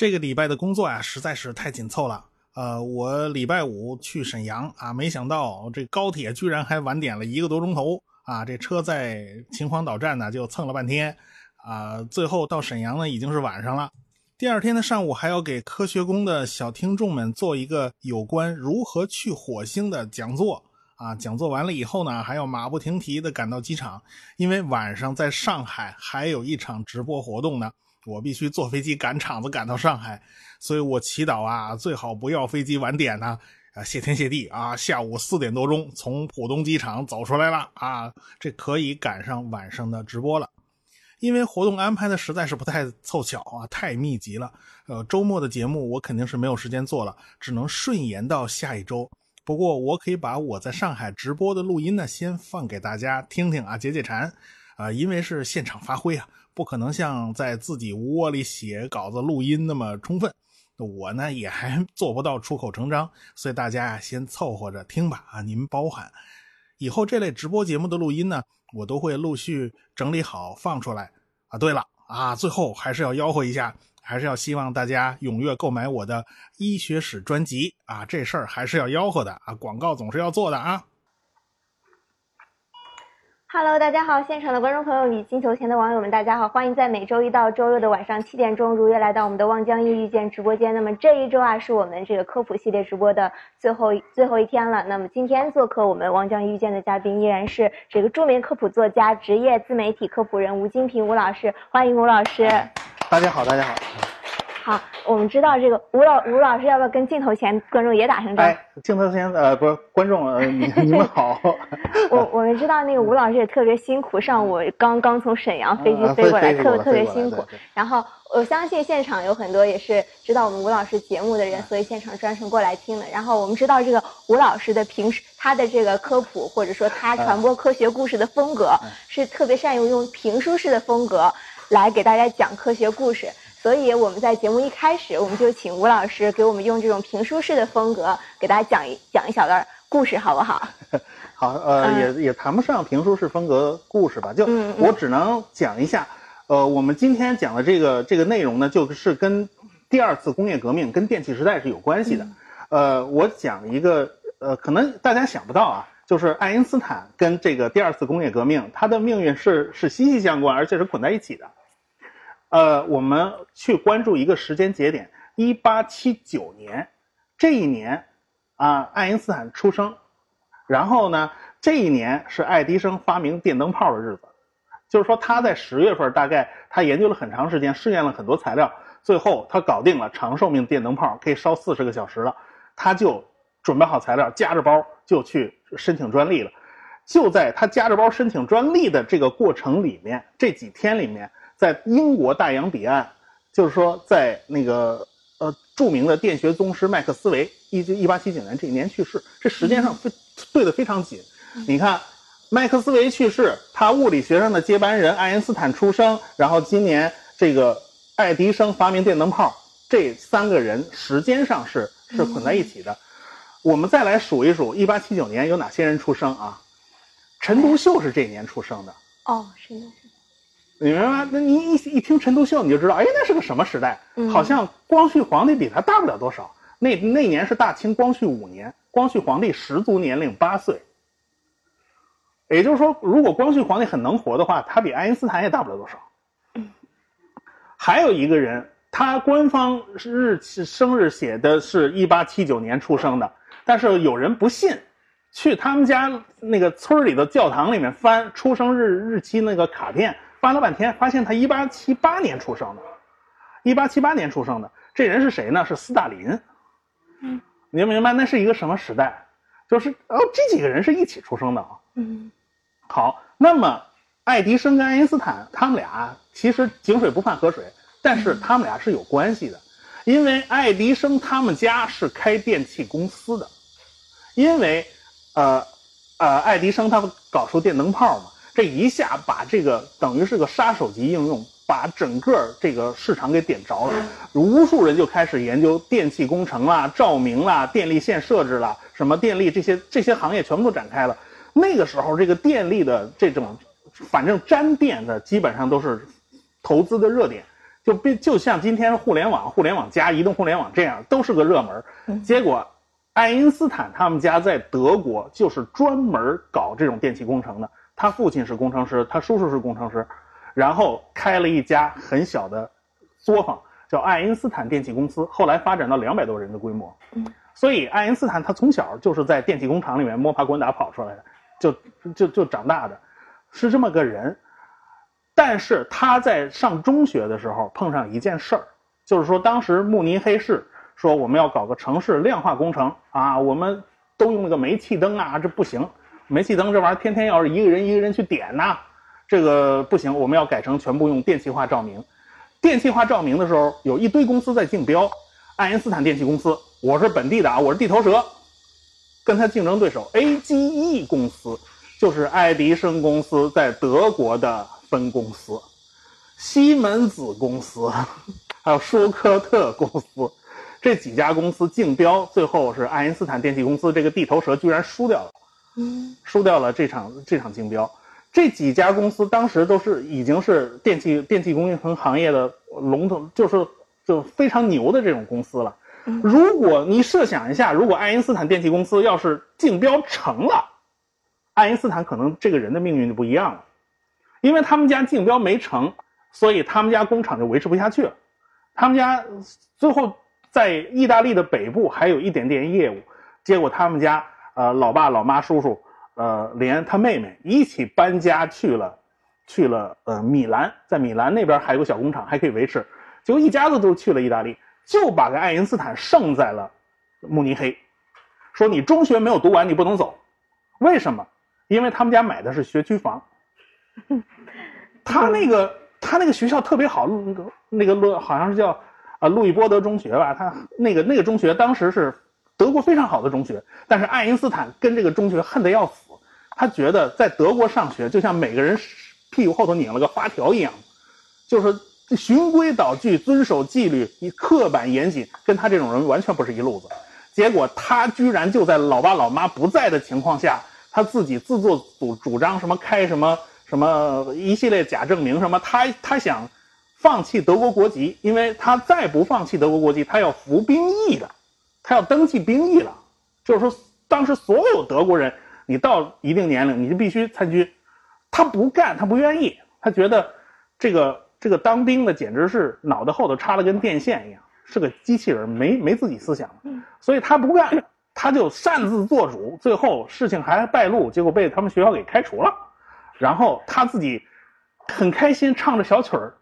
这个礼拜的工作呀，实在是太紧凑了。呃，我礼拜五去沈阳啊，没想到这高铁居然还晚点了一个多钟头啊！这车在秦皇岛站呢就蹭了半天啊，最后到沈阳呢已经是晚上了。第二天的上午还要给科学宫的小听众们做一个有关如何去火星的讲座啊！讲座完了以后呢，还要马不停蹄的赶到机场，因为晚上在上海还有一场直播活动呢。我必须坐飞机赶场子赶到上海，所以我祈祷啊，最好不要飞机晚点呢。啊，谢天谢地啊，下午四点多钟从浦东机场走出来了啊，这可以赶上晚上的直播了。因为活动安排的实在是不太凑巧啊，太密集了。呃，周末的节目我肯定是没有时间做了，只能顺延到下一周。不过我可以把我在上海直播的录音呢，先放给大家听听啊，解解馋。啊，因为是现场发挥啊。不可能像在自己窝里写稿子、录音那么充分，我呢也还 做不到出口成章，所以大家啊先凑合着听吧啊，您包涵。以后这类直播节目的录音呢，我都会陆续整理好放出来啊。对了啊，最后还是要吆喝一下，还是要希望大家踊跃购买我的医学史专辑啊，这事儿还是要吆喝的啊，广告总是要做的啊。Hello，大家好，现场的观众朋友与金球前的网友们，大家好，欢迎在每周一到周六的晚上七点钟如约来到我们的望江易遇见直播间。那么这一周啊，是我们这个科普系列直播的最后最后一天了。那么今天做客我们望江遇见的嘉宾依然是这个著名科普作家、职业自媒体科普人吴金平吴老师，欢迎吴老师。大家好，大家好。好，我们知道这个吴老吴老师要不要跟镜头前观众也打声招呼？镜头前呃，不是观众，呃，你 你们好。我我们知道那个吴老师也特别辛苦，上午刚刚从沈阳飞机飞过来，特别特别辛苦。然后我相信现场有很多也是知道我们吴老师节目的人，所以现场专程过来听的。然后我们知道这个吴老师的平时他的这个科普或者说他传播科学故事的风格是特别善于用评书式的风格来给大家讲科学故事。所以我们在节目一开始，我们就请吴老师给我们用这种评书式的风格，给大家讲一讲一小段故事，好不好？好，呃，也也谈不上评书式风格故事吧，就我只能讲一下，呃，我们今天讲的这个这个内容呢，就是跟第二次工业革命、跟电气时代是有关系的。呃，我讲一个，呃，可能大家想不到啊，就是爱因斯坦跟这个第二次工业革命，他的命运是是息息相关，而且是捆在一起的。呃，我们去关注一个时间节点，一八七九年，这一年，啊，爱因斯坦出生，然后呢，这一年是爱迪生发明电灯泡的日子，就是说他在十月份，大概他研究了很长时间，试验了很多材料，最后他搞定了长寿命电灯泡，可以烧四十个小时了，他就准备好材料，夹着包就去申请专利了，就在他夹着包申请专利的这个过程里面，这几天里面。在英国大洋彼岸，就是说，在那个呃著名的电学宗师麦克斯韦，一一八七九年这一年去世，这时间上非对的非常紧。你看，麦克斯韦去世，他物理学上的接班人爱因斯坦出生，然后今年这个爱迪生发明电灯泡，这三个人时间上是是捆在一起的。我们再来数一数，一八七九年有哪些人出生啊？陈独秀是这一年出生的。哦，是的。你明白吗？那你一一听陈独秀，你就知道，哎，那是个什么时代？好像光绪皇帝比他大不了多少。那那年是大清光绪五年，光绪皇帝十足年龄八岁。也就是说，如果光绪皇帝很能活的话，他比爱因斯坦也大不了多少。还有一个人，他官方日期生日写的是一八七九年出生的，但是有人不信，去他们家那个村里的教堂里面翻出生日日期那个卡片。翻了半天，发现他一八七八年出生的，一八七八年出生的这人是谁呢？是斯大林。嗯，你明白那是一个什么时代？就是哦，这几个人是一起出生的啊。嗯，好，那么爱迪生跟爱因斯坦他们俩其实井水不犯河水，但是他们俩是有关系的，因为爱迪生他们家是开电器公司的，因为呃呃，爱迪生他搞出电灯泡嘛。这一下把这个等于是个杀手级应用，把整个这个市场给点着了，无数人就开始研究电气工程啦、照明啦、电力线设置啦，什么电力这些这些行业全部都展开了。那个时候，这个电力的这种，反正沾电的基本上都是投资的热点。就变就像今天互联网、互联网加、移动互联网这样，都是个热门。结果，爱因斯坦他们家在德国就是专门搞这种电气工程的。他父亲是工程师，他叔叔是工程师，然后开了一家很小的作坊，叫爱因斯坦电器公司。后来发展到两百多人的规模。所以，爱因斯坦他从小就是在电器工厂里面摸爬滚打跑出来的，就就就长大的，是这么个人。但是他在上中学的时候碰上一件事儿，就是说当时慕尼黑市说我们要搞个城市亮化工程啊，我们都用那个煤气灯啊，这不行，煤气灯这玩意儿天天要是一个人一个人去点呐，这个不行，我们要改成全部用电气化照明。电气化照明的时候，有一堆公司在竞标，爱因斯坦电气公司，我是本地的啊，我是地头蛇，跟他竞争对手 AGE 公司，就是爱迪生公司在德国的。分公司，西门子公司，还有舒科特公司，这几家公司竞标，最后是爱因斯坦电气公司这个地头蛇居然输掉了，嗯，输掉了这场这场竞标。这几家公司当时都是已经是电气电气工程行业的龙头，就是就非常牛的这种公司了。如果你设想一下，如果爱因斯坦电气公司要是竞标成了，爱因斯坦可能这个人的命运就不一样了。因为他们家竞标没成，所以他们家工厂就维持不下去了。他们家最后在意大利的北部还有一点点业务，结果他们家呃老爸老妈叔叔呃连他妹妹一起搬家去了，去了呃米兰，在米兰那边还有个小工厂还可以维持，结果一家子都去了意大利，就把个爱因斯坦剩在了慕尼黑，说你中学没有读完你不能走，为什么？因为他们家买的是学区房。他那个他那个学校特别好，那个那个路好像是叫啊路易波德中学吧。他那个那个中学当时是德国非常好的中学，但是爱因斯坦跟这个中学恨得要死。他觉得在德国上学就像每个人屁股后头拧了个发条一样，就是循规蹈矩、遵守纪律、刻板严谨，跟他这种人完全不是一路子。结果他居然就在老爸老妈不在的情况下，他自己自作主主张什么开什么。什么一系列假证明？什么他他想放弃德国国籍，因为他再不放弃德国国籍，他要服兵役的，他要登记兵役了。就是说，当时所有德国人，你到一定年龄，你就必须参军。他不干，他不愿意，他觉得这个这个当兵的简直是脑袋后头插了根电线一样，是个机器人，没没自己思想，所以他不干，他就擅自做主，最后事情还败露，结果被他们学校给开除了。然后他自己很开心，唱着小曲儿，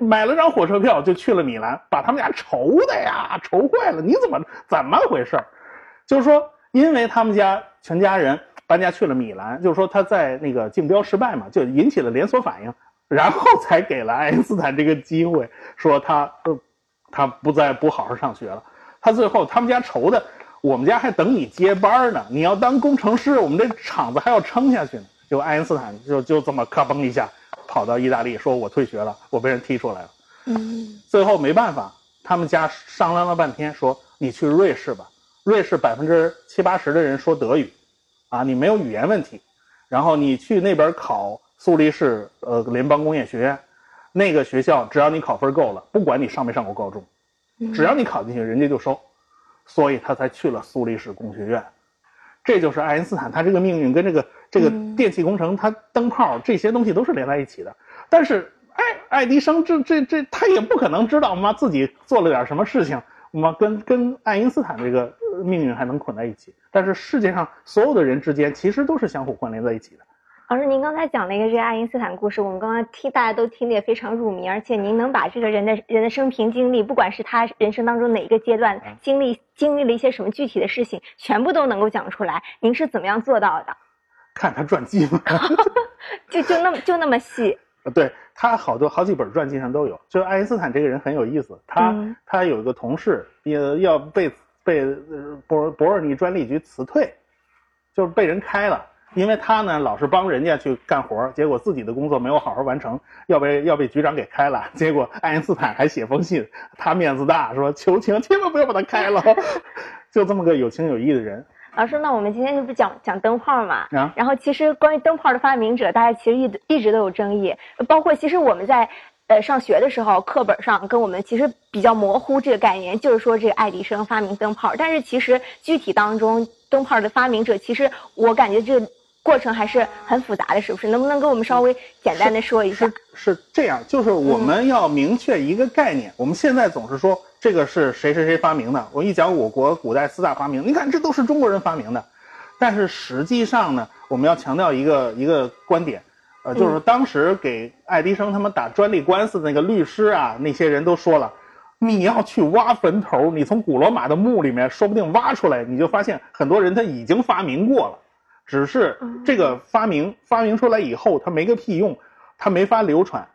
买了张火车票就去了米兰，把他们家愁的呀，愁坏了。你怎么怎么回事儿？就是说，因为他们家全家人搬家去了米兰，就是说他在那个竞标失败嘛，就引起了连锁反应，然后才给了爱因斯坦这个机会，说他呃他不再不好好上学了。他最后他们家愁的，我们家还等你接班呢，你要当工程师，我们这厂子还要撑下去呢。就爱因斯坦就就这么咔嘣一下跑到意大利，说我退学了，我被人踢出来了。嗯，最后没办法，他们家商量了半天，说你去瑞士吧，瑞士百分之七八十的人说德语，啊，你没有语言问题。然后你去那边考苏黎世呃联邦工业学院，那个学校只要你考分够了，不管你上没上过高中，只要你考进去，人家就收。所以他才去了苏黎世工学院。这就是爱因斯坦他这个命运跟这个。这个电气工程，它灯泡这些东西都是连在一起的。但是爱爱迪生这这这，他也不可能知道妈自己做了点什么事情，妈跟跟爱因斯坦这个命运还能捆在一起。但是世界上所有的人之间，其实都是相互关联在一起的。老师，您刚才讲了一个这个爱因斯坦故事，我们刚刚听大家都听得也非常入迷，而且您能把这个人的人的生平经历，不管是他人生当中哪一个阶段经历经历了一些什么具体的事情，全部都能够讲出来。您是怎么样做到的？看他传记吗？就就那么就那么细？对他好多好几本传记上都有。就爱因斯坦这个人很有意思，他他有一个同事也要被被博伯尔尼专利局辞退，就是被人开了，因为他呢老是帮人家去干活，结果自己的工作没有好好完成，要被要被局长给开了。结果爱因斯坦还写封信，他面子大，说求情千万不要把他开了，就这么个有情有义的人。老师，那我们今天就不讲讲灯泡嘛。然后其实关于灯泡的发明者，大家其实一一直都有争议，包括其实我们在呃上学的时候课本上跟我们其实比较模糊这个概念，就是说这个爱迪生发明灯泡，但是其实具体当中灯泡的发明者，其实我感觉这个过程还是很复杂的，是不是？能不能给我们稍微简单的说一下？是是这样，就是我们要明确一个概念。我们现在总是说这个是谁谁谁发明的，我一讲我国古代四大发明，你看这都是中国人发明的，但是实际上呢，我们要强调一个一个观点。呃，就是当时给爱迪生他们打专利官司的那个律师啊，那些人都说了，你要去挖坟头，你从古罗马的墓里面说不定挖出来，你就发现很多人他已经发明过了，只是这个发明发明出来以后，他没个屁用，他没法流传，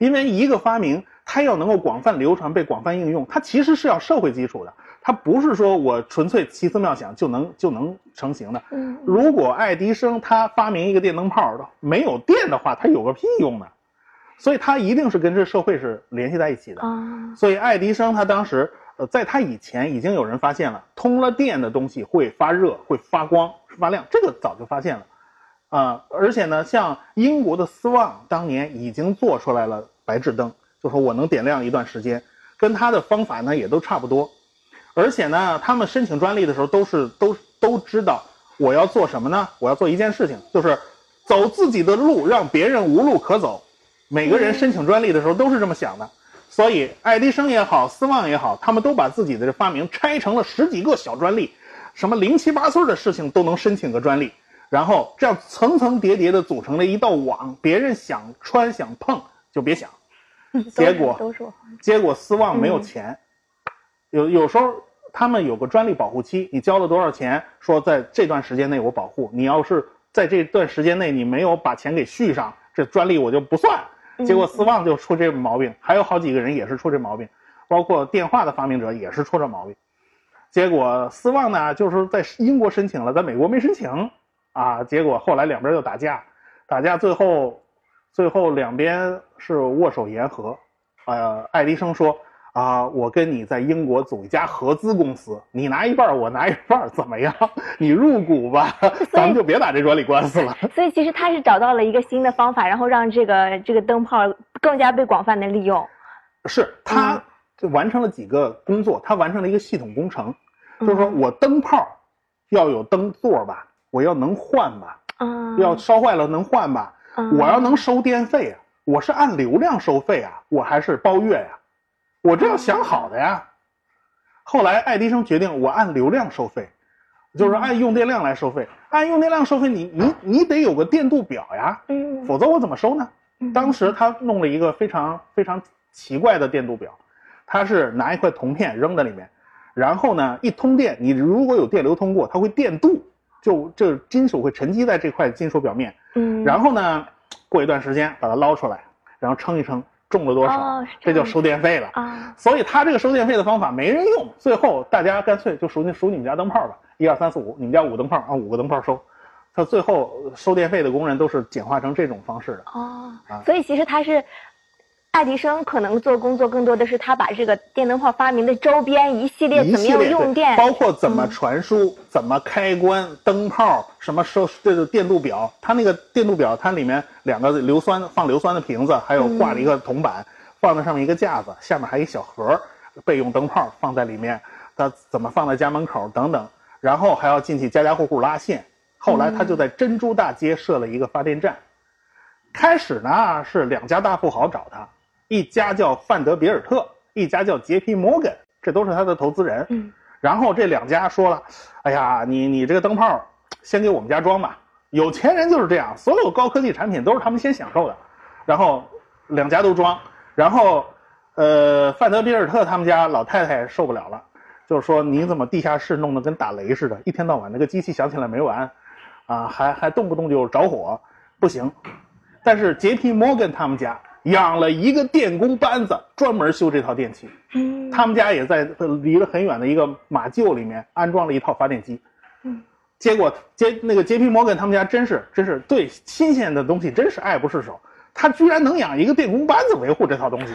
因为一个发明，它要能够广泛流传、被广泛应用，它其实是要社会基础的。它不是说我纯粹奇思妙想就能就能成型的。嗯，如果爱迪生他发明一个电灯泡的没有电的话，它有个屁用呢？所以它一定是跟这社会是联系在一起的。啊，所以爱迪生他当时呃，在他以前已经有人发现了，通了电的东西会发热、会发光、发亮，这个早就发现了。啊，而且呢，像英国的斯旺当年已经做出来了白炽灯，就说我能点亮一段时间，跟他的方法呢也都差不多。而且呢，他们申请专利的时候都是都都知道我要做什么呢？我要做一件事情，就是走自己的路，让别人无路可走。每个人申请专利的时候都是这么想的。所以，爱迪生也好，斯旺也好，他们都把自己的发明拆成了十几个小专利，什么零七八碎的事情都能申请个专利，然后这样层层叠叠的组成了一道网，别人想穿想碰就别想。结果，结果斯旺没有钱。有有时候他们有个专利保护期，你交了多少钱？说在这段时间内我保护你，要是在这段时间内你没有把钱给续上，这专利我就不算。结果斯旺就出这毛病，还有好几个人也是出这毛病，包括电话的发明者也是出这毛病。结果斯旺呢，就是在英国申请了，在美国没申请，啊，结果后来两边又打架，打架最后最后两边是握手言和，呃，爱迪生说。啊，我跟你在英国组一家合资公司，你拿一半，我拿一半，怎么样？你入股吧，咱们就别打这专利官司了。所以其实他是找到了一个新的方法，然后让这个这个灯泡更加被广泛的利用。是，他就完成了几个工作，他完成了一个系统工程，就是说我灯泡要有灯座吧，我要能换吧，嗯，要烧坏了能换吧，我要能收电费啊，我是按流量收费啊，我还是包月呀？我这要想好的呀，后来爱迪生决定我按流量收费，就是按用电量来收费。按用电量收费，你你你得有个电度表呀，否则我怎么收呢？当时他弄了一个非常非常奇怪的电度表，他是拿一块铜片扔在里面，然后呢一通电，你如果有电流通过，它会电镀，就这金属会沉积在这块金属表面。嗯，然后呢过一段时间把它捞出来，然后称一称。重了多少？这就收电费了啊！所以他这个收电费的方法没人用，最后大家干脆就数你数你们家灯泡吧，一二三四五，你们家五灯泡，啊五个灯泡收。他最后收电费的工人都是简化成这种方式的哦。所以其实他是。爱迪生可能做工作更多的是他把这个电灯泡发明的周边一系列怎么样用电，包括怎么传输、怎么开关灯泡、什么收这个电路表。它那个电路表，它里面两个硫酸放硫酸的瓶子，还有挂了一个铜板，放在上面一个架子，下面还一小盒备用灯泡放在里面。它怎么放在家门口等等，然后还要进去家家户户拉线。后来他就在珍珠大街设了一个发电站。开始呢是两家大富豪找他。一家叫范德比尔特，一家叫杰皮摩根，这都是他的投资人。嗯，然后这两家说了：“哎呀，你你这个灯泡，先给我们家装吧。有钱人就是这样，所有高科技产品都是他们先享受的。然后两家都装，然后呃，范德比尔特他们家老太太受不了了，就是说你怎么地下室弄得跟打雷似的，一天到晚那个机器响起来没完，啊，还还动不动就着火，不行。但是杰皮摩根他们家。养了一个电工班子，专门修这套电器。嗯，他们家也在离得很远的一个马厩里面安装了一套发电机。嗯，结果杰那个杰皮摩根他们家真是真是对新鲜的东西真是爱不释手，他居然能养一个电工班子维护这套东西。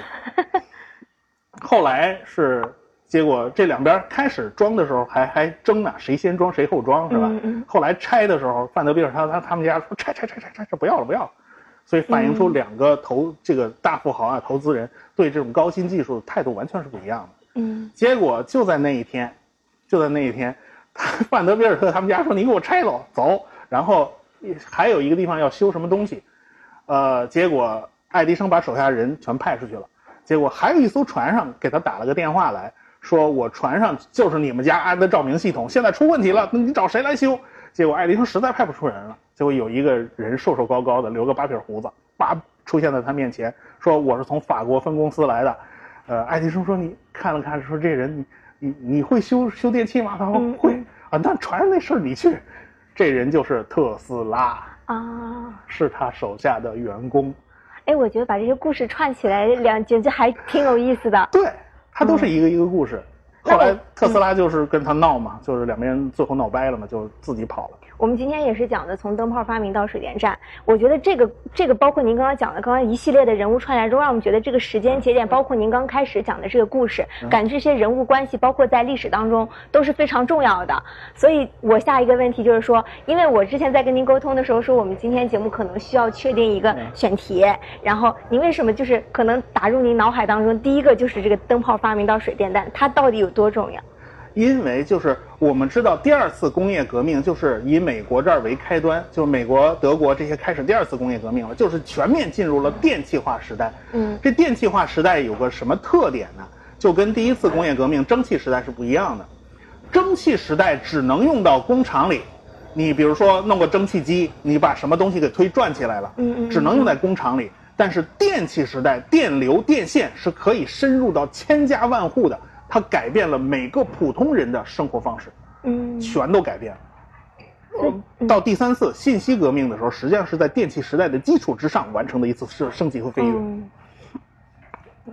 后来是结果这两边开始装的时候还还争呢，谁先装谁后装是吧？后来拆的时候，范德比尔他他他们家说拆拆拆拆拆，这不要了不要了。所以反映出两个投这个大富豪啊，投资人对这种高新技术的态度完全是不一样的。嗯，结果就在那一天，就在那一天，范德比尔特他们家说你给我拆喽走，然后还有一个地方要修什么东西，呃，结果爱迪生把手下人全派出去了，结果还有一艘船上给他打了个电话来说，我船上就是你们家安的照明系统，现在出问题了，那你找谁来修？结果爱迪生实在派不出人了，结果有一个人瘦瘦高高的，留个八撇胡子，叭出现在他面前，说我是从法国分公司来的。呃，爱迪生说你看了看，说这人你你你会修修电器吗？他说会啊，那船上那事儿你去。这人就是特斯拉啊，是他手下的员工。哎，我觉得把这些故事串起来，两简直还挺有意思的。对，他都是一个一个故事。后来特斯拉就是跟他闹嘛，就是两边最后闹掰了嘛，就自己跑了。我们今天也是讲的从灯泡发明到水电站，我觉得这个这个包括您刚刚讲的刚刚一系列的人物串联中，让我们觉得这个时间节点，包括您刚开始讲的这个故事，感觉这些人物关系，包括在历史当中都是非常重要的。所以我下一个问题就是说，因为我之前在跟您沟通的时候说，我们今天节目可能需要确定一个选题，然后您为什么就是可能打入您脑海当中第一个就是这个灯泡发明到水电站，它到底有多重要？因为就是我们知道，第二次工业革命就是以美国这儿为开端，就是美国、德国这些开始第二次工业革命了，就是全面进入了电气化时代。嗯，这电气化时代有个什么特点呢？就跟第一次工业革命蒸汽时代是不一样的。蒸汽时代只能用到工厂里，你比如说弄个蒸汽机，你把什么东西给推转起来了，嗯嗯，只能用在工厂里。但是电气时代，电流、电线是可以深入到千家万户的。它改变了每个普通人的生活方式，嗯，全都改变了。到第三次信息革命的时候，实际上是在电气时代的基础之上完成的一次升升级和飞跃。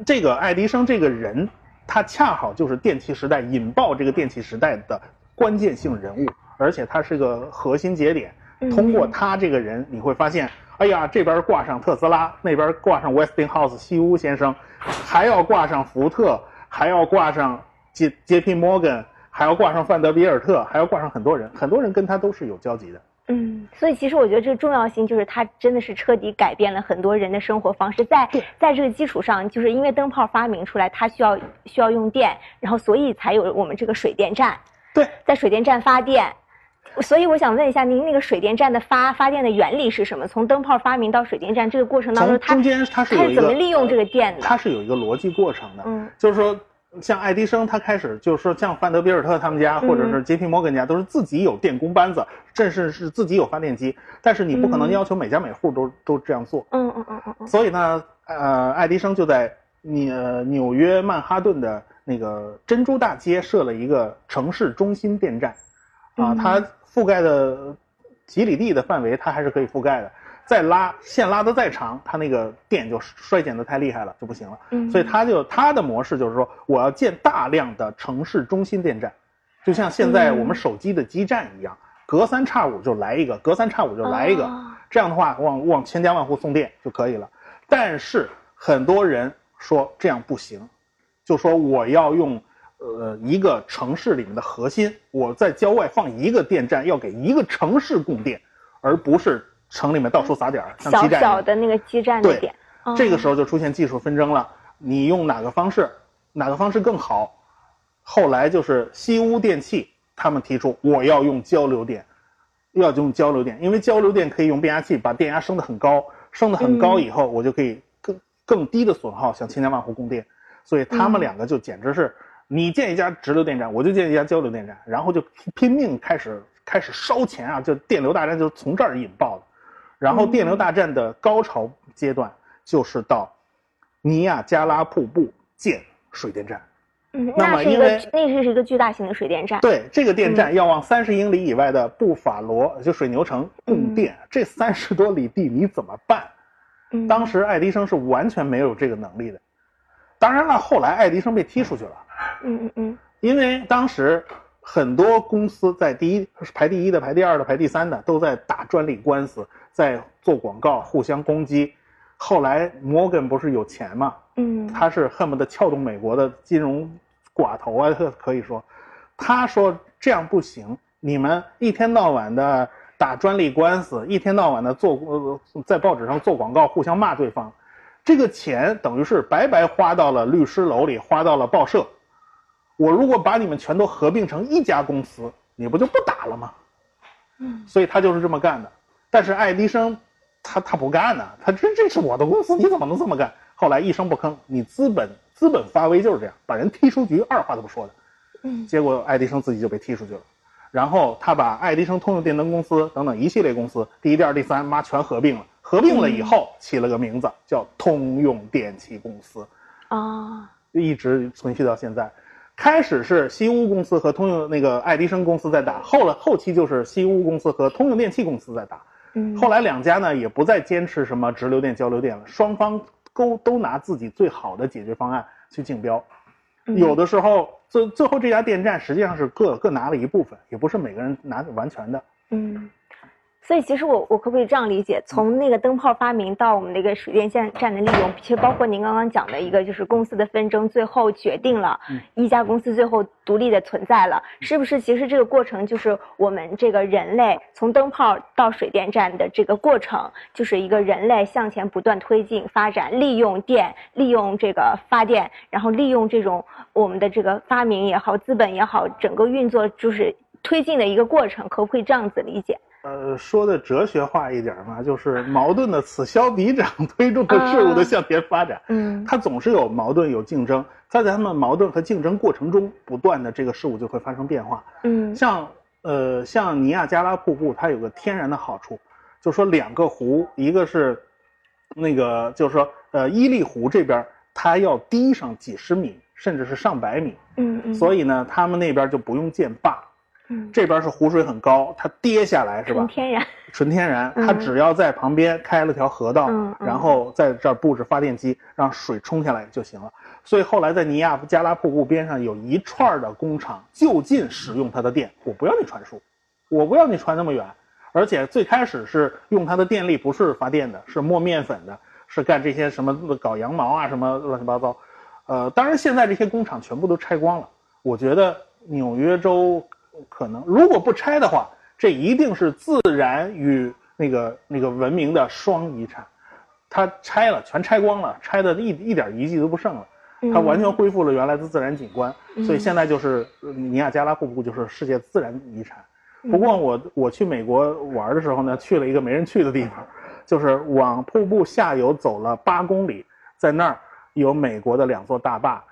这个爱迪生这个人，他恰好就是电气时代引爆这个电气时代的关键性人物，而且他是个核心节点。通过他这个人，你会发现，哎呀，这边挂上特斯拉，那边挂上 Westinghouse 西屋先生，还要挂上福特。还要挂上杰杰皮摩根，还要挂上范德比尔特，还要挂上很多人，很多人跟他都是有交集的。嗯，所以其实我觉得这个重要性就是它真的是彻底改变了很多人的生活方式。在在这个基础上，就是因为灯泡发明出来，它需要需要用电，然后所以才有我们这个水电站。对，在水电站发电。所以我想问一下，您那个水电站的发发电的原理是什么？从灯泡发明到水电站这个过程当中，它中间它是有一个怎么利用这个电的？它是有一个逻辑过程的。嗯，就是说，像爱迪生他开始就是说，像范德比尔特他们家或者是杰皮摩根家都是自己有电工班子，甚至是自己有发电机，但是你不可能要求每家每户都都这样做。嗯嗯嗯嗯。所以呢，呃，爱迪生就在纽纽约曼哈顿的那个珍珠大街设了一个城市中心电站，啊，它。覆盖的几里地的范围，它还是可以覆盖的。再拉线拉的再长，它那个电就衰减的太厉害了，就不行了。嗯，所以它就它的模式就是说，我要建大量的城市中心电站，就像现在我们手机的基站一样，隔三差五就来一个，隔三差五就来一个。这样的话，往往千家万户送电就可以了。但是很多人说这样不行，就说我要用。呃，一个城市里面的核心，我在郊外放一个电站，要给一个城市供电，而不是城里面到处撒点儿，像基站小小的那个基站的点。这个时候就出现技术纷争了，你用哪个方式，哪个方式更好？后来就是西屋电器他们提出，我要用交流电，要用交流电，因为交流电可以用变压器把电压升得很高，升得很高以后，我就可以更更低的损耗向千家万户供电，所以他们两个就简直是。你建一家直流电站，我就建一家交流电站，然后就拼命开始开始烧钱啊！就电流大战就从这儿引爆的，然后电流大战的高潮阶段就是到尼亚加拉瀑布建水电站。嗯，那是一个那是一个巨大型的水电站。对，这个电站要往三十英里以外的布法罗就水牛城供电，这三十多里地你怎么办？当时爱迪生是完全没有这个能力的。当然了，后来爱迪生被踢出去了。嗯嗯嗯，因为当时很多公司在第一排第一的、排第二的、排第三的都在打专利官司，在做广告，互相攻击。后来摩根不是有钱嘛？嗯，他是恨不得撬动美国的金融寡头啊，可可以说，他说这样不行，你们一天到晚的。打专利官司，一天到晚的做呃在报纸上做广告，互相骂对方，这个钱等于是白白花到了律师楼里，花到了报社。我如果把你们全都合并成一家公司，你不就不打了吗？嗯，所以他就是这么干的。但是爱迪生，他他不干呢，他这这是我的公司，你怎么能这么干？后来一声不吭，你资本资本发威就是这样，把人踢出局，二话都不说的。嗯，结果爱迪生自己就被踢出去了。然后他把爱迪生通用电灯公司等等一系列公司，第一、第二、第三，妈全合并了。合并了以后，起了个名字叫通用电气公司，啊，一直存续到现在。开始是西屋公司和通用那个爱迪生公司在打，后来后期就是西屋公司和通用电气公司在打。嗯，后来两家呢也不再坚持什么直流电交流电了，双方都都拿自己最好的解决方案去竞标。有的时候最最后这家电站实际上是各各拿了一部分，也不是每个人拿完全的。嗯。所以其实我我可不可以这样理解，从那个灯泡发明到我们那个水电站站的利用，其实包括您刚刚讲的一个就是公司的纷争，最后决定了一家公司最后独立的存在了，是不是？其实这个过程就是我们这个人类从灯泡到水电站的这个过程，就是一个人类向前不断推进发展，利用电，利用这个发电，然后利用这种我们的这个发明也好，资本也好，整个运作就是推进的一个过程，可不可以这样子理解？呃，说的哲学化一点嘛，就是矛盾的此消彼长，推动着事物的向前发展。嗯，它总是有矛盾有竞争，在他们矛盾和竞争过程中，不断的这个事物就会发生变化。嗯，像呃像尼亚加拉瀑布，它有个天然的好处，就是说两个湖，一个是那个就是说呃伊利湖这边，它要低上几十米，甚至是上百米。嗯嗯，所以呢，他们那边就不用建坝。这边是湖水很高，它跌下来是吧？纯天然，纯天然。它只要在旁边开了条河道，然后在这儿布置发电机，让水冲下来就行了。所以后来在尼亚加拉瀑布边上有一串的工厂就近使用它的电。我不要你传输，我不要你传那么远。而且最开始是用它的电力，不是发电的，是磨面粉的，是干这些什么搞羊毛啊什么乱七八糟。呃，当然现在这些工厂全部都拆光了。我觉得纽约州。可能如果不拆的话，这一定是自然与那个那个文明的双遗产。它拆了，全拆光了，拆的一一点遗迹都不剩了。它完全恢复了原来的自然景观，所以现在就是尼亚加拉瀑布就是世界自然遗产。不过我我去美国玩的时候呢，去了一个没人去的地方，就是往瀑布下游走了八公里，在那儿有美国的两座大坝。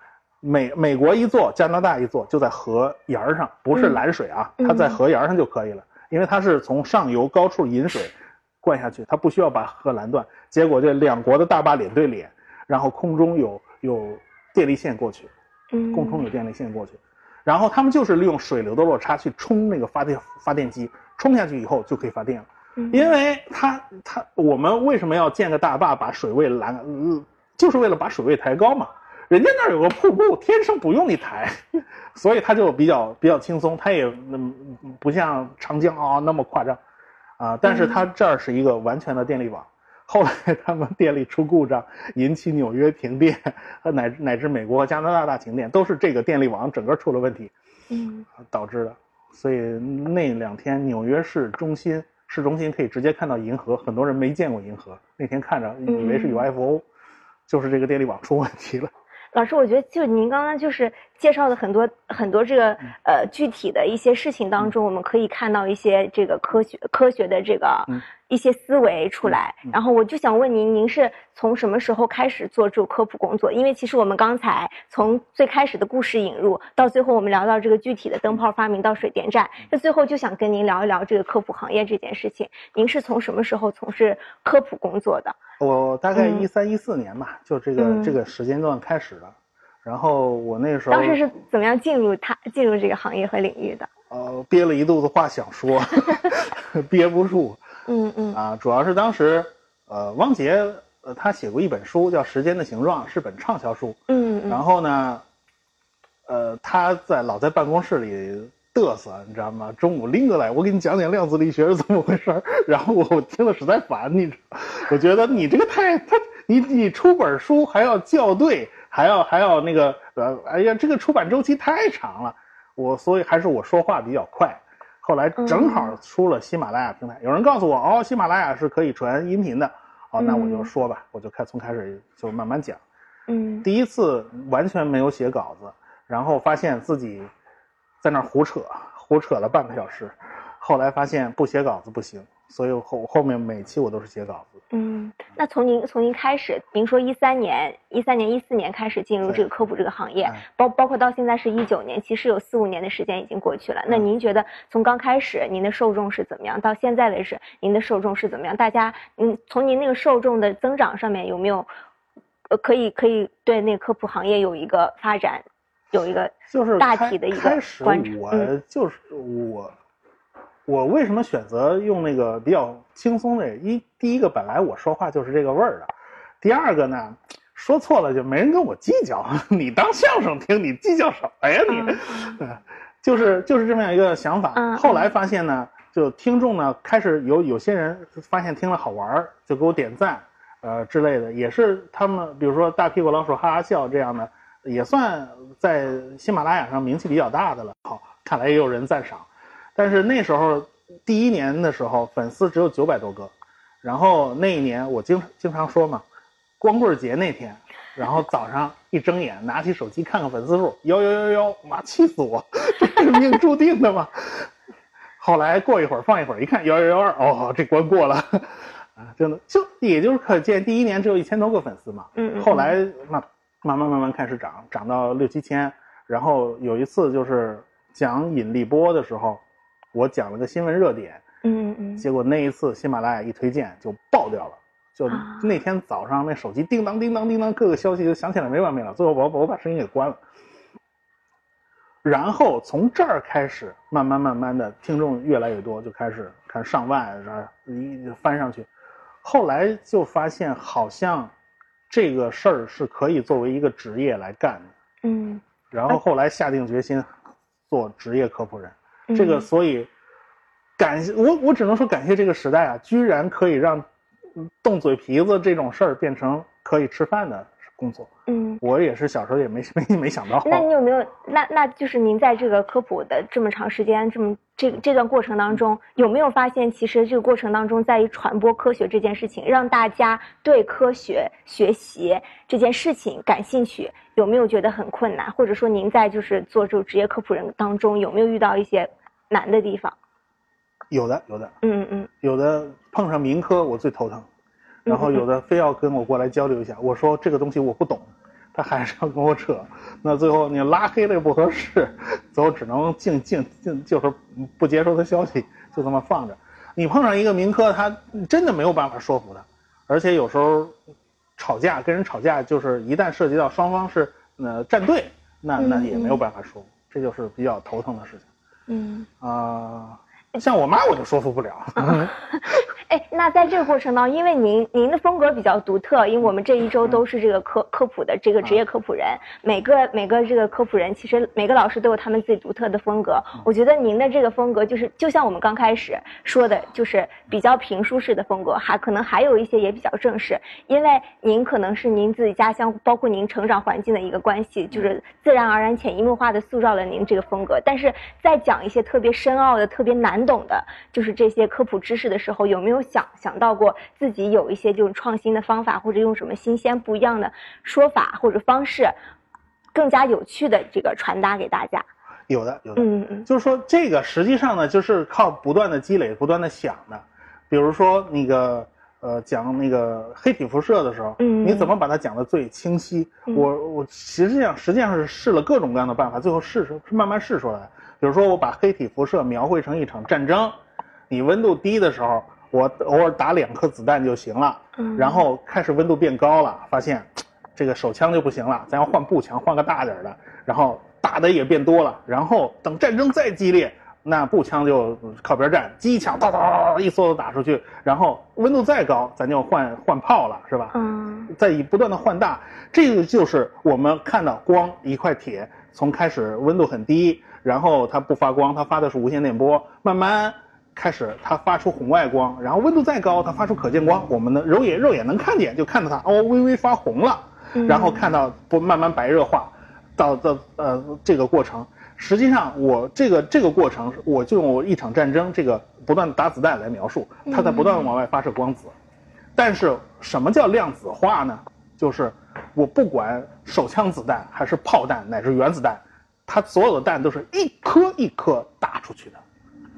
美美国一座，加拿大一座，就在河沿儿上，不是拦水啊，它在河沿儿上就可以了，因为它是从上游高处引水灌下去，它不需要把河拦断。结果这两国的大坝脸对脸，然后空中有有电力线过去，空中有电力线过去，然后他们就是利用水流的落差去冲那个发电发电机，冲下去以后就可以发电了。因为它它我们为什么要建个大坝把水位拦，就是为了把水位抬高嘛。人家那儿有个瀑布，天生不用你抬，所以它就比较比较轻松，它也不像长江啊那么夸张，啊，但是它这儿是一个完全的电力网。后来他们电力出故障，引起纽约停电，和乃乃至美国和加拿大大停电，都是这个电力网整个出了问题，嗯，导致的。所以那两天纽约市中心市中心可以直接看到银河，很多人没见过银河，那天看着以为是 UFO，就是这个电力网出问题了。老师，我觉得就您刚刚就是介绍的很多很多这个呃具体的一些事情当中，我们可以看到一些这个科学科学的这个一些思维出来。然后我就想问您，您是从什么时候开始做这种科普工作？因为其实我们刚才从最开始的故事引入，到最后我们聊到这个具体的灯泡发明到水电站，那最后就想跟您聊一聊这个科普行业这件事情。您是从什么时候从事科普工作的？我大概一三一四年吧，就这个这个时间段开始的，然后我那时候当时是怎么样进入他进入这个行业和领域的？呃，憋了一肚子话想说，憋不住。嗯嗯。啊，主要是当时，呃，汪杰呃他写过一本书叫《时间的形状》，是本畅销书。嗯嗯。然后呢，呃，他在老在办公室里。嘚瑟，你知道吗？中午拎过来，我给你讲讲量子力学是怎么回事 然后我听了实在烦，你，我觉得你这个太他，你你出本书还要校对，还要还要那个呃，哎呀，这个出版周期太长了。我所以还是我说话比较快，后来正好出了喜马拉雅平台，有人告诉我，哦，喜马拉雅是可以传音频的，哦，那我就说吧，我就开从开始就慢慢讲。嗯，第一次完全没有写稿子，然后发现自己在那胡扯，胡扯了半个小时，后来发现不写稿子不行。所以后后面每期我都是写稿子。嗯，那从您从您开始，您说一三年、一三年、一四年开始进入这个科普这个行业，包包括到现在是一九年，其实有四五年的时间已经过去了。那您觉得从刚开始您的受众是怎么样，到现在为止您的受众是怎么样？大家，嗯，从您那个受众的增长上面有没有，呃，可以可以对那个科普行业有一个发展，有一个就是大体的一个观察。我就是我。我为什么选择用那个比较轻松的？一第一个，本来我说话就是这个味儿的；第二个呢，说错了就没人跟我计较。你当相声听，你计较什么呀？你，就是就是这么样一个想法。后来发现呢，就听众呢开始有有些人发现听了好玩儿，就给我点赞，呃之类的，也是他们，比如说大屁股老鼠哈哈笑这样的，也算在喜马拉雅上名气比较大的了。好，看来也有人赞赏。但是那时候第一年的时候，粉丝只有九百多个，然后那一年我经经常说嘛，光棍节那天，然后早上一睁眼拿起手机看看粉丝数，幺幺幺幺，妈气死我，这是命注定的嘛。后来过一会儿放一会儿，一看幺幺幺二，哦，这关过了，啊，真的就也就是可见第一年只有一千多个粉丝嘛，嗯，后来慢慢慢慢慢开始涨，涨到六七千，然后有一次就是讲引力波的时候。我讲了个新闻热点，嗯嗯，结果那一次喜马拉雅一推荐就爆掉了，就那天早上那手机叮当叮当叮当，各个消息就响起来没完没了，最后我我把声音给关了。然后从这儿开始，慢慢慢慢的听众越来越多，就开始看上万然后一翻上去，后来就发现好像这个事儿是可以作为一个职业来干的，嗯，然后后来下定决心做职业科普人。这个，所以感谢我，我只能说感谢这个时代啊，居然可以让动嘴皮子这种事儿变成可以吃饭的工作。嗯，我也是小时候也没没没想到。那你有没有？那那就是您在这个科普的这么长时间，这么这这段过程当中，有没有发现，其实这个过程当中，在于传播科学这件事情，让大家对科学学习这件事情感兴趣？有没有觉得很困难？或者说，您在就是做这种职业科普人当中，有没有遇到一些？难的地方，有的有的，嗯嗯，有的碰上民科我最头疼，然后。有的非要跟我过来交流一下，我说这个东西我不懂，他还是要跟我扯，那最后你拉黑了也不合适，最后只能静静静，就是不接收他消息，就这么放着。你碰上一个民科，他真的没有办法说服他，而且有时候吵架跟人吵架，就是一旦涉及到双方是呃站队，那那也没有办法说服，这就是比较头疼的事情。嗯啊，像我妈我就说服不了。哎，那在这个过程当中，因为您您的风格比较独特，因为我们这一周都是这个科科普的这个职业科普人，每个每个这个科普人，其实每个老师都有他们自己独特的风格。我觉得您的这个风格就是就像我们刚开始说的，就是比较评书式的风格，还可能还有一些也比较正式，因为您可能是您自己家乡，包括您成长环境的一个关系，就是自然而然潜移默化的塑造了您这个风格。但是在讲一些特别深奥的、特别难懂的，就是这些科普知识的时候，有没有？想想到过自己有一些这种创新的方法，或者用什么新鲜不一样的说法或者方式，更加有趣的这个传达给大家。有的，有的，嗯嗯，就是说这个实际上呢，就是靠不断的积累、不断的想的。比如说那个呃，讲那个黑体辐射的时候，嗯，你怎么把它讲的最清晰？我我实际上实际上是试了各种各样的办法，最后试出慢慢试出来。比如说我把黑体辐射描绘成一场战争，你温度低的时候。我偶尔打两颗子弹就行了，然后开始温度变高了，发现这个手枪就不行了，咱要换步枪，换个大点的，然后打的也变多了，然后等战争再激烈，那步枪就靠边站，机枪哒哒一梭子打出去，然后温度再高，咱就换换炮了，是吧？嗯，再以不断的换大，这个就是我们看到光一块铁从开始温度很低，然后它不发光，它发的是无线电波，慢慢。开始它发出红外光，然后温度再高，它发出可见光，我们的肉眼肉眼能看见，就看到它哦微微发红了，然后看到不慢慢白热化，到到呃这个过程，实际上我这个这个过程，我就用一场战争这个不断打子弹来描述，它在不断往外发射光子。但是什么叫量子化呢？就是我不管手枪子弹还是炮弹乃至原子弹，它所有的弹都是一颗一颗打出去的。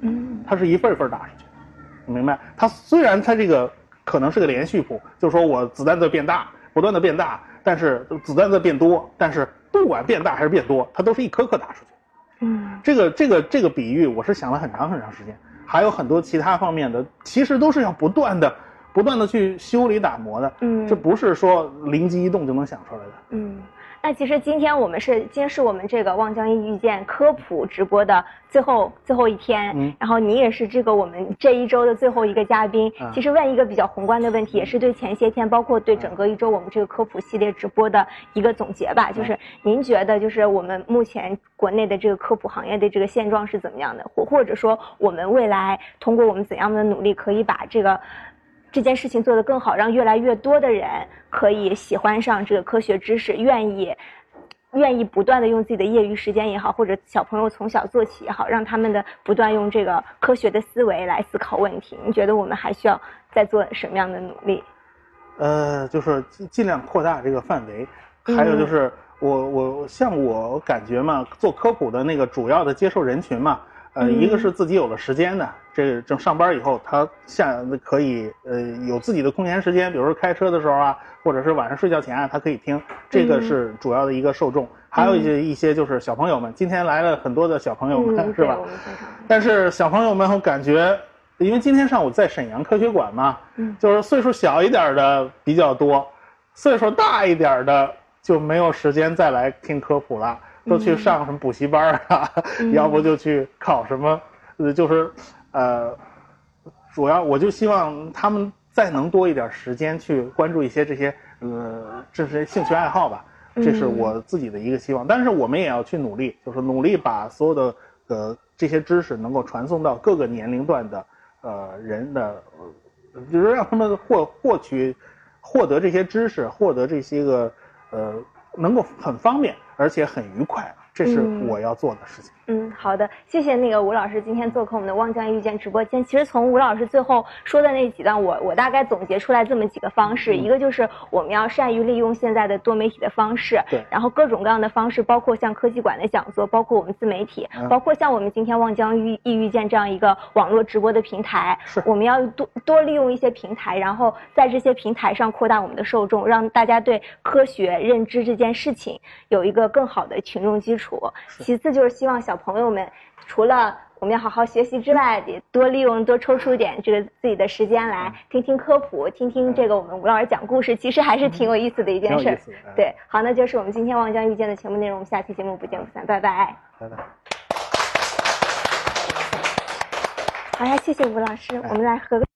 嗯，它是一份一份打出去的，明白？它虽然它这个可能是个连续谱，就是说我子弹在变大，不断的变大，但是子弹在变多，但是不管变大还是变多，它都是一颗颗打出去。嗯，这个这个这个比喻，我是想了很长很长时间，还有很多其他方面的，其实都是要不断的、不断的去修理打磨的。嗯，这不是说灵机一动就能想出来的。嗯。那其实今天我们是今天是我们这个望江一遇见科普直播的最后最后一天，嗯，然后你也是这个我们这一周的最后一个嘉宾。其实问一个比较宏观的问题，也是对前些天，包括对整个一周我们这个科普系列直播的一个总结吧。就是您觉得，就是我们目前国内的这个科普行业的这个现状是怎么样的？或或者说，我们未来通过我们怎样的努力，可以把这个。这件事情做得更好，让越来越多的人可以喜欢上这个科学知识，愿意，愿意不断的用自己的业余时间也好，或者小朋友从小做起也好，让他们的不断用这个科学的思维来思考问题。你觉得我们还需要再做什么样的努力？呃，就是尽量扩大这个范围，还有就是我我像我感觉嘛，做科普的那个主要的接受人群嘛。呃，一个是自己有了时间的，这正上班以后，他下可以呃有自己的空闲时间，比如说开车的时候啊，或者是晚上睡觉前啊，他可以听，这个是主要的一个受众。还有一些一些就是小朋友们，今天来了很多的小朋友们，是吧？但是小朋友们我感觉，因为今天上午在沈阳科学馆嘛，就是岁数小一点的比较多，岁数大一点的就没有时间再来听科普了。都去上什么补习班啊？要不就去考什么？呃，就是，呃，主要我就希望他们再能多一点时间去关注一些这些呃这些兴趣爱好吧。这是我自己的一个希望。但是我们也要去努力，就是努力把所有的呃这些知识能够传送到各个年龄段的呃人的，就是让他们获获取获得这些知识，获得这些个呃能够很方便。而且很愉快，这是我要做的事情。嗯，好的，谢谢那个吴老师今天做客我们的望江遇见直播间。其实从吴老师最后说的那几段，我我大概总结出来这么几个方式：一个就是我们要善于利用现在的多媒体的方式，对，然后各种各样的方式，包括像科技馆的讲座，包括我们自媒体，包括像我们今天望江遇易遇见这样一个网络直播的平台，是，我们要多多利用一些平台，然后在这些平台上扩大我们的受众，让大家对科学认知这件事情有一个更好的群众基础。其次就是希望小朋友们。除了我们要好好学习之外，得多利用、多抽出点这个自己的时间来听听科普，听听这个我们吴老师讲故事，其实还是挺有意思的一件事。对，好，那就是我们今天望江遇见的全部内容，我们下期节目不见不散，拜拜。拜拜。好呀，谢谢吴老师，我们来合个。